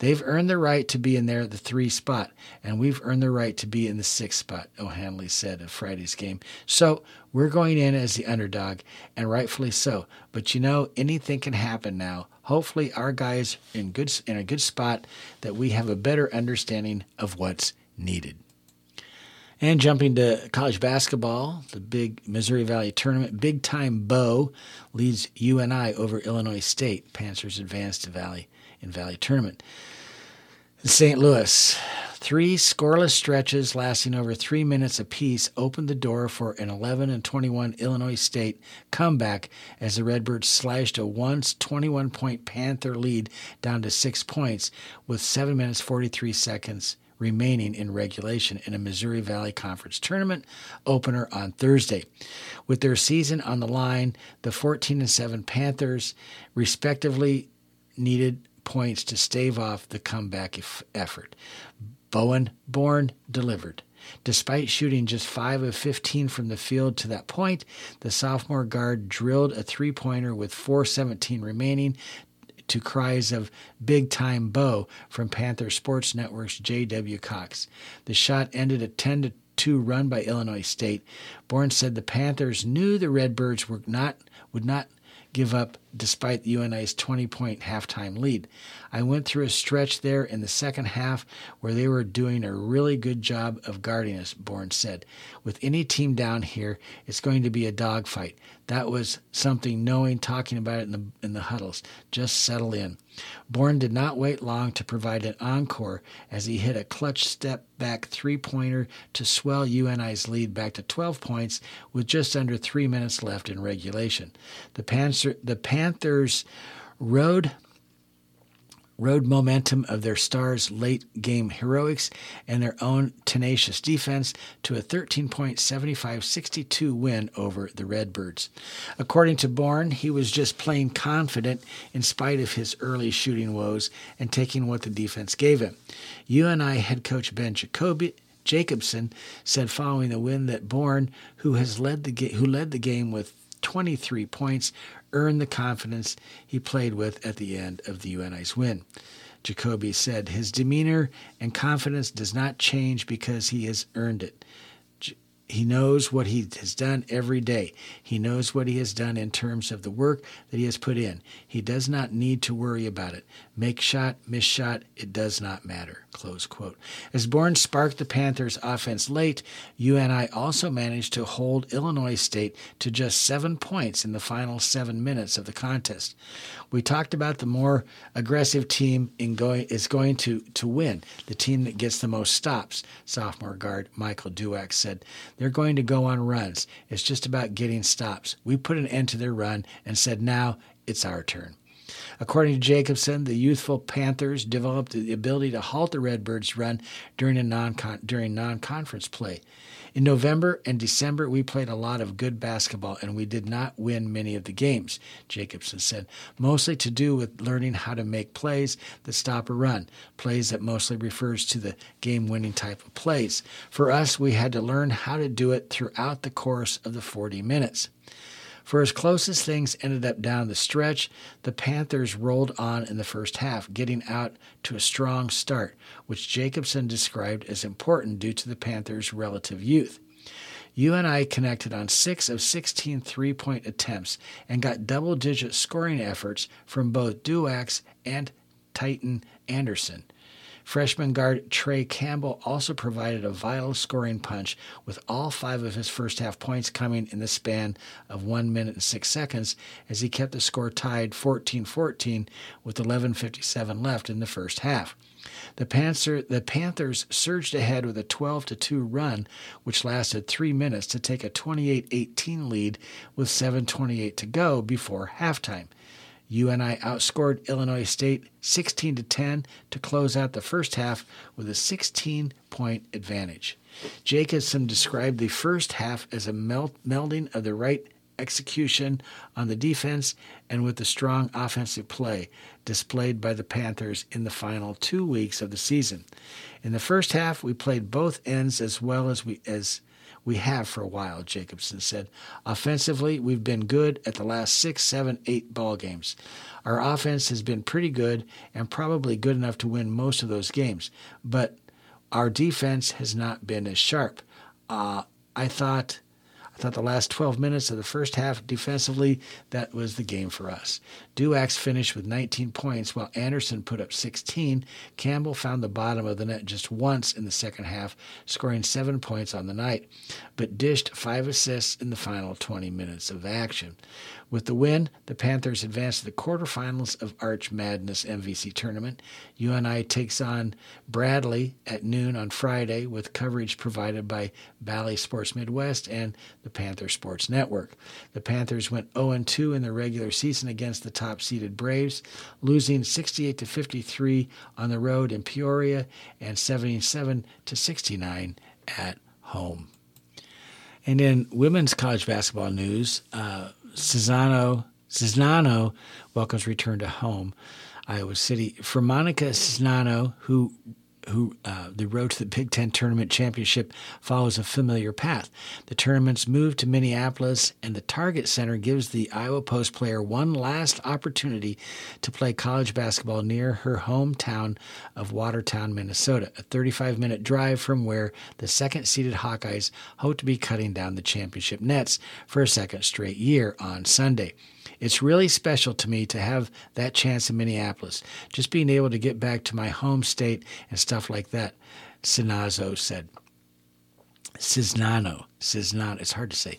They've earned the right to be in there at the three spot, and we've earned the right to be in the six spot. O'Handley said of Friday's game. So we're going in as the underdog, and rightfully so. But you know, anything can happen now. Hopefully, our guys in good in a good spot that we have a better understanding of what's needed. And jumping to college basketball, the big Missouri Valley tournament, big time Bo leads UNI over Illinois State. Panthers advance to Valley in Valley tournament. St. Louis, three scoreless stretches lasting over three minutes apiece opened the door for an 11 and 21 Illinois State comeback as the Redbirds slashed a once 21 point Panther lead down to six points with seven minutes 43 seconds remaining in regulation in a Missouri Valley Conference tournament opener on Thursday. With their season on the line, the 14 and 7 Panthers respectively needed points to stave off the comeback effort. Bowen Born delivered. Despite shooting just 5 of 15 from the field to that point, the sophomore guard drilled a three pointer with 4.17 remaining to cries of Big Time Bo from Panther Sports Network's J.W. Cox. The shot ended a 10 to 2 run by Illinois State. Born said the Panthers knew the Redbirds were not would not give up despite the UNI's 20 point halftime lead. I went through a stretch there in the second half where they were doing a really good job of guarding us, Born said. With any team down here, it's going to be a dogfight. That was something knowing, talking about it in the, in the huddles. Just settle in. Born did not wait long to provide an encore as he hit a clutch step back three pointer to swell UNI's lead back to 12 points with just under three minutes left in regulation. The, Panther, the Panthers rode road momentum of their stars' late game heroics and their own tenacious defense to a 13 point 75 62 win over the Redbirds. According to Born, he was just plain confident in spite of his early shooting woes and taking what the defense gave him. UNI head coach Ben Jacoby. Jacobson said following the win that Born, who has led the ga- who led the game with 23 points, earned the confidence he played with at the end of the UNI's win. Jacoby said his demeanor and confidence does not change because he has earned it. he knows what he has done every day. He knows what he has done in terms of the work that he has put in. He does not need to worry about it. Make shot, miss shot, it does not matter. Close quote. As Born sparked the Panthers' offense late, UNI also managed to hold Illinois State to just seven points in the final seven minutes of the contest. We talked about the more aggressive team in going is going to, to win, the team that gets the most stops, sophomore guard Michael Duax said. They're going to go on runs. It's just about getting stops. We put an end to their run and said, now it's our turn. According to Jacobson, the youthful Panthers developed the ability to halt the Redbirds' run during a non during non-conference play. In November and December, we played a lot of good basketball and we did not win many of the games, Jacobson said, mostly to do with learning how to make plays that stop a run, plays that mostly refers to the game winning type of plays. For us, we had to learn how to do it throughout the course of the 40 minutes. For as close as things ended up down the stretch, the Panthers rolled on in the first half, getting out to a strong start, which Jacobson described as important due to the Panthers' relative youth. UNI connected on 6 of 16 three point attempts and got double digit scoring efforts from both Duax and Tytan Anderson. Freshman guard Trey Campbell also provided a vital scoring punch, with all five of his first half points coming in the span of one minute and six seconds as he kept the score tied 14 14 with 11.57 left in the first half. The, Panther, the Panthers surged ahead with a 12 2 run, which lasted three minutes to take a 28 18 lead with 7.28 to go before halftime. UNI outscored Illinois State 16 to 10 to close out the first half with a 16 point advantage. Jacobson described the first half as a melding of the right execution on the defense and with the strong offensive play displayed by the Panthers in the final 2 weeks of the season. In the first half, we played both ends as well as we as we have for a while, Jacobson said. Offensively, we've been good at the last six, seven, eight ball games. Our offense has been pretty good and probably good enough to win most of those games, but our defense has not been as sharp. Uh, I thought thought the last 12 minutes of the first half defensively, that was the game for us. Duax finished with 19 points while Anderson put up 16. Campbell found the bottom of the net just once in the second half, scoring seven points on the night, but dished five assists in the final 20 minutes of action. With the win, the Panthers advance to the quarterfinals of Arch Madness MVC tournament. UNI takes on Bradley at noon on Friday with coverage provided by Bally Sports Midwest and the Panther Sports Network. The Panthers went 0-2 in the regular season against the top-seeded Braves, losing 68 to 53 on the road in Peoria and 77 to 69 at home. And in women's college basketball news, uh, Cesano Czinano welcomes return to home, Iowa City. For Monika Czinano, who who uh, the road to the Big Ten tournament championship follows a familiar path. The tournament's move to Minneapolis and the Target Center gives the Iowa Post player one last opportunity to play college basketball near her hometown of Watertown, Minnesota, a 35 minute drive from where the second seeded Hawkeyes hope to be cutting down the championship nets for a second straight year on Sunday. It's really special to me to have that chance in Minneapolis, just being able to get back to my home state and stuff like that, Sinazo said. Czinano. Czinano. It's hard to say.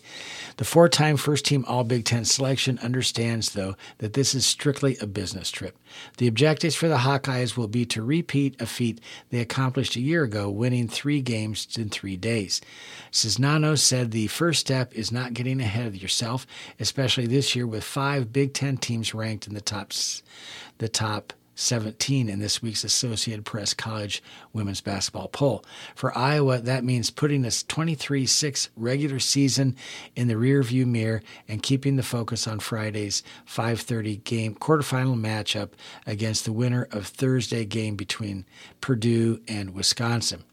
The four time first team All Big Ten selection understands, though, that this is strictly a business trip. The objectives for the Hawkeyes will be to repeat a feat they accomplished a year ago, winning three games in three days. Czinano said the first step is not getting ahead of yourself, especially this year with five Big Ten teams ranked in the top, the top 17 in this week's Associated Press College women's basketball poll. For Iowa, that means putting this 23 6 regular season in the rearview mirror and keeping the focus on Friday's 5:30 game quarterfinal matchup against the winner of Thursday game between Purdue and Wisconsin.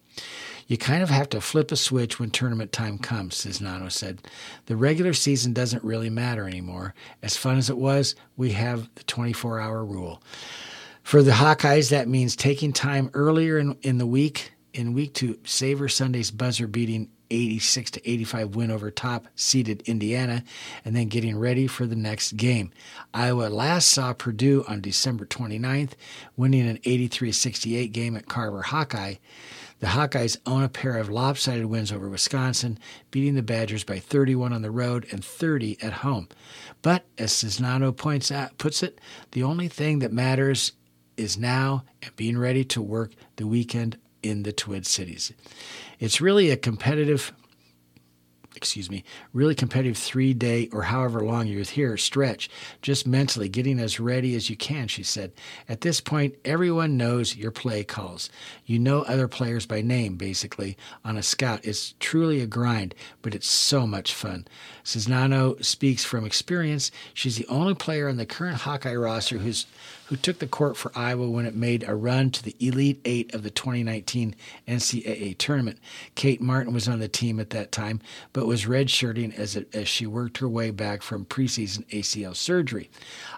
You kind of have to flip a switch when tournament time comes, Czinano said. The regular season doesn't really matter anymore. As fun as it was, we have the 24 hour rule. For the Hawkeyes, that means taking time earlier in, in the week in week to savor Sunday's buzzer beating 86 to 85 win over top seeded Indiana, and then getting ready for the next game. Iowa last saw Purdue on December 29th, winning an 83 68 game at Carver Hawkeye. The Hawkeyes own a pair of lopsided wins over Wisconsin, beating the Badgers by 31 on the road and 30 at home. But as Czinano points out, puts it, the only thing that matters is now and being ready to work the weekend in the Twin Cities. It's really a competitive excuse me, really competitive three day or however long you're here stretch, just mentally getting as ready as you can, she said. At this point, everyone knows your play calls. You know other players by name, basically, on a scout. It's truly a grind, but it's so much fun. Czinano speaks from experience. She's the only player on the current Hawkeye roster who's who took the court for Iowa when it made a run to the Elite Eight of the 2019 NCAA tournament. Kate Martin was on the team at that time, but was redshirting as, it, as she worked her way back from preseason ACL surgery.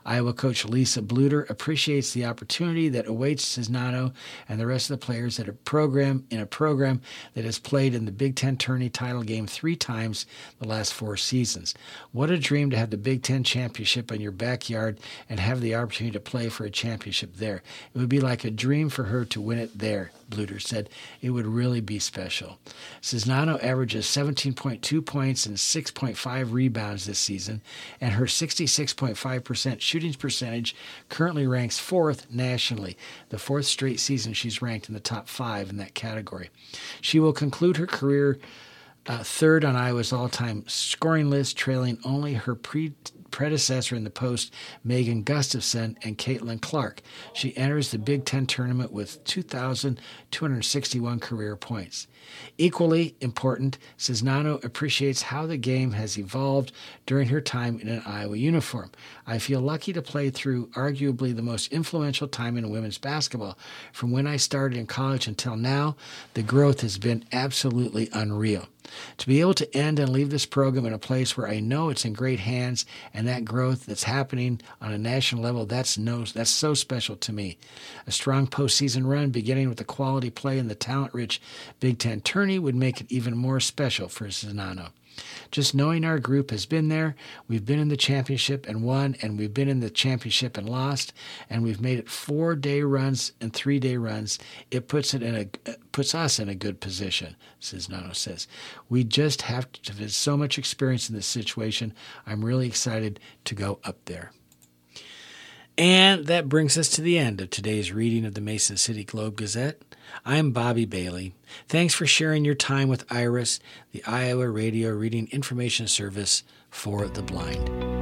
Iowa coach Lisa Bluder appreciates the opportunity that awaits Czinano and the rest of the players at a program in a program that has played in the Big Ten tourney title game three times the last four seasons. What a dream to have the Big Ten championship in your backyard and have the opportunity to play for for a championship there. It would be like a dream for her to win it there, Bluder said. It would really be special. Czinano averages 17.2 points and 6.5 rebounds this season, and her 66.5% shooting percentage currently ranks fourth nationally, the fourth straight season she's ranked in the top five in that category. She will conclude her career. Uh, third on Iowa's all time scoring list, trailing only her pre predecessor in the post, Megan Gustafson, and Caitlin Clark. She enters the Big Ten tournament with 2,261 career points. Equally important, Czinano appreciates how the game has evolved during her time in an Iowa uniform. I feel lucky to play through arguably the most influential time in women's basketball. From when I started in college until now, the growth has been absolutely unreal. To be able to end and leave this program in a place where I know it's in great hands and that growth that's happening on a national level, that's no that's so special to me. A strong postseason run beginning with the quality play in the talent rich Big Ten tourney would make it even more special for Czinano. Just knowing our group has been there, we've been in the championship and won, and we've been in the championship and lost, and we've made it four day runs and three day runs. It puts it in a puts us in a good position, Czinano says. We just have to have so much experience in this situation. I'm really excited to go up there. And that brings us to the end of today's reading of the Mason City Globe Gazette. I'm Bobby Bailey. Thanks for sharing your time with IRIS, the Iowa Radio Reading Information Service for the Blind.